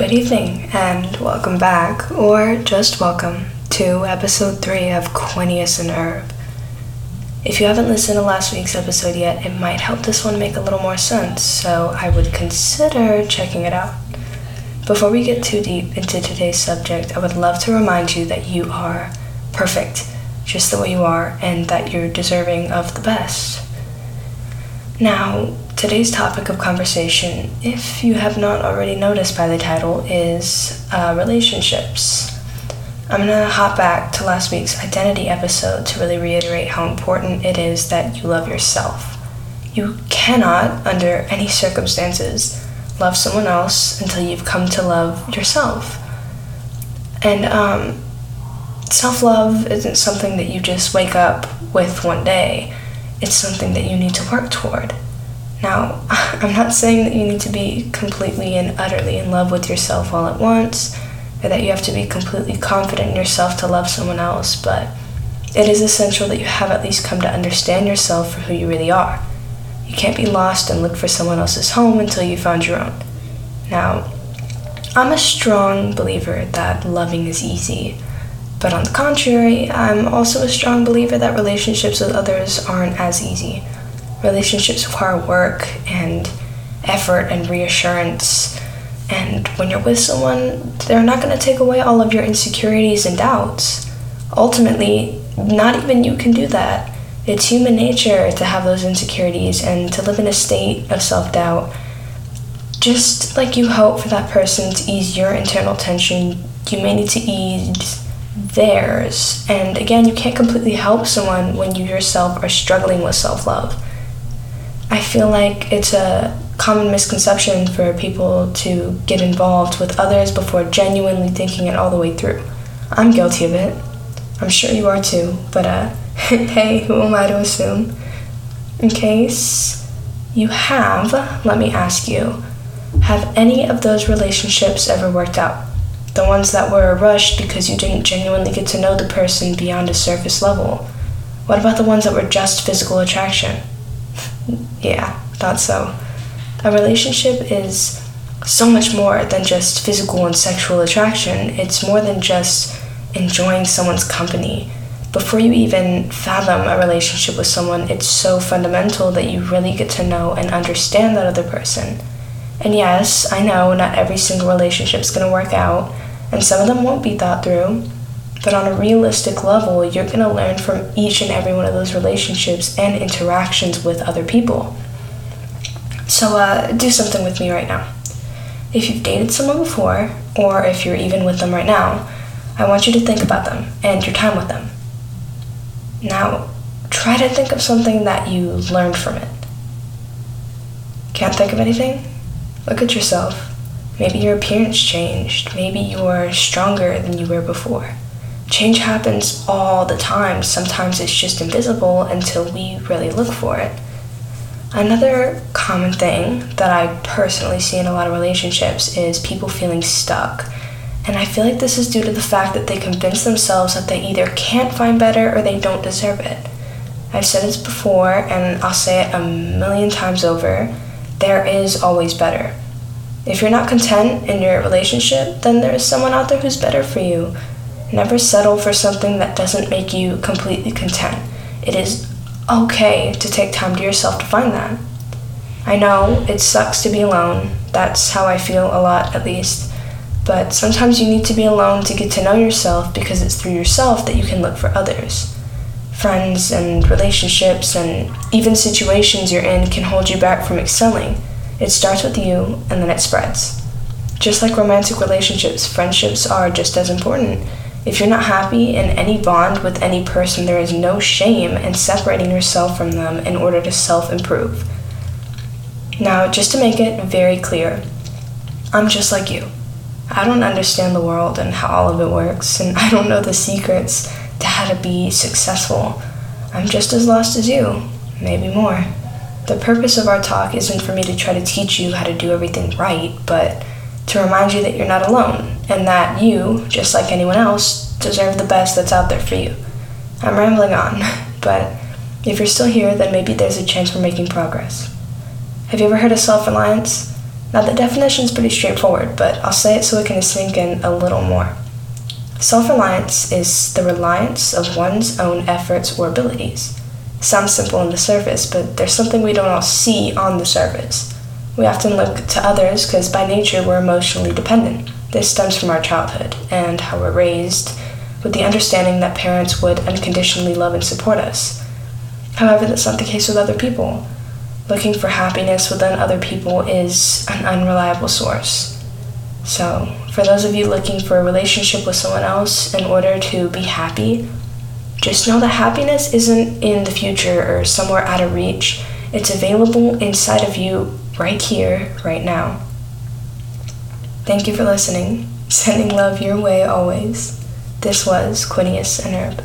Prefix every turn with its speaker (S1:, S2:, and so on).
S1: Good evening, and welcome back, or just welcome, to episode 3 of Quinius and Herb. If you haven't listened to last week's episode yet, it might help this one make a little more sense, so I would consider checking it out. Before we get too deep into today's subject, I would love to remind you that you are perfect, just the way you are, and that you're deserving of the best. Now, today's topic of conversation, if you have not already noticed by the title, is uh, relationships. I'm gonna hop back to last week's identity episode to really reiterate how important it is that you love yourself. You cannot, under any circumstances, love someone else until you've come to love yourself. And um, self love isn't something that you just wake up with one day it's something that you need to work toward. Now, I'm not saying that you need to be completely and utterly in love with yourself all at once, or that you have to be completely confident in yourself to love someone else, but it is essential that you have at least come to understand yourself for who you really are. You can't be lost and look for someone else's home until you found your own. Now, I'm a strong believer that loving is easy. But on the contrary, I'm also a strong believer that relationships with others aren't as easy. Relationships require work and effort and reassurance. And when you're with someone, they're not going to take away all of your insecurities and doubts. Ultimately, not even you can do that. It's human nature to have those insecurities and to live in a state of self doubt. Just like you hope for that person to ease your internal tension, you may need to ease theirs. And again, you can't completely help someone when you yourself are struggling with self love. I feel like it's a common misconception for people to get involved with others before genuinely thinking it all the way through. I'm guilty of it. I'm sure you are too, but uh, hey, who am I to assume? In case you have, let me ask you have any of those relationships ever worked out? The ones that were rushed because you didn't genuinely get to know the person beyond a surface level? What about the ones that were just physical attraction? yeah, thought so. A relationship is so much more than just physical and sexual attraction. It's more than just enjoying someone's company. Before you even fathom a relationship with someone, it's so fundamental that you really get to know and understand that other person. And yes, I know not every single relationship is going to work out, and some of them won't be thought through. But on a realistic level, you're going to learn from each and every one of those relationships and interactions with other people. So, uh, do something with me right now. If you've dated someone before, or if you're even with them right now, I want you to think about them and your time with them. Now, try to think of something that you learned from it. Can't think of anything? Look at yourself. Maybe your appearance changed. Maybe you're stronger than you were before. Change happens all the time. Sometimes it's just invisible until we really look for it. Another common thing that I personally see in a lot of relationships is people feeling stuck. And I feel like this is due to the fact that they convince themselves that they either can't find better or they don't deserve it. I've said this before and I'll say it a million times over there is always better. If you're not content in your relationship, then there is someone out there who's better for you. Never settle for something that doesn't make you completely content. It is okay to take time to yourself to find that. I know it sucks to be alone. That's how I feel a lot, at least. But sometimes you need to be alone to get to know yourself because it's through yourself that you can look for others. Friends and relationships and even situations you're in can hold you back from excelling. It starts with you and then it spreads. Just like romantic relationships, friendships are just as important. If you're not happy in any bond with any person, there is no shame in separating yourself from them in order to self improve. Now, just to make it very clear, I'm just like you. I don't understand the world and how all of it works, and I don't know the secrets to how to be successful. I'm just as lost as you, maybe more. The purpose of our talk isn't for me to try to teach you how to do everything right, but to remind you that you're not alone and that you, just like anyone else, deserve the best that's out there for you. I'm rambling on, but if you're still here, then maybe there's a chance we're making progress. Have you ever heard of self reliance? Now, the definition is pretty straightforward, but I'll say it so it can sink in a little more. Self reliance is the reliance of one's own efforts or abilities. Sounds simple on the surface, but there's something we don't all see on the surface. We often look to others because by nature we're emotionally dependent. This stems from our childhood and how we're raised, with the understanding that parents would unconditionally love and support us. However, that's not the case with other people. Looking for happiness within other people is an unreliable source. So, for those of you looking for a relationship with someone else in order to be happy, just know that happiness isn't in the future or somewhere out of reach. It's available inside of you right here, right now. Thank you for listening. Sending love your way always. This was Quinius and Herb.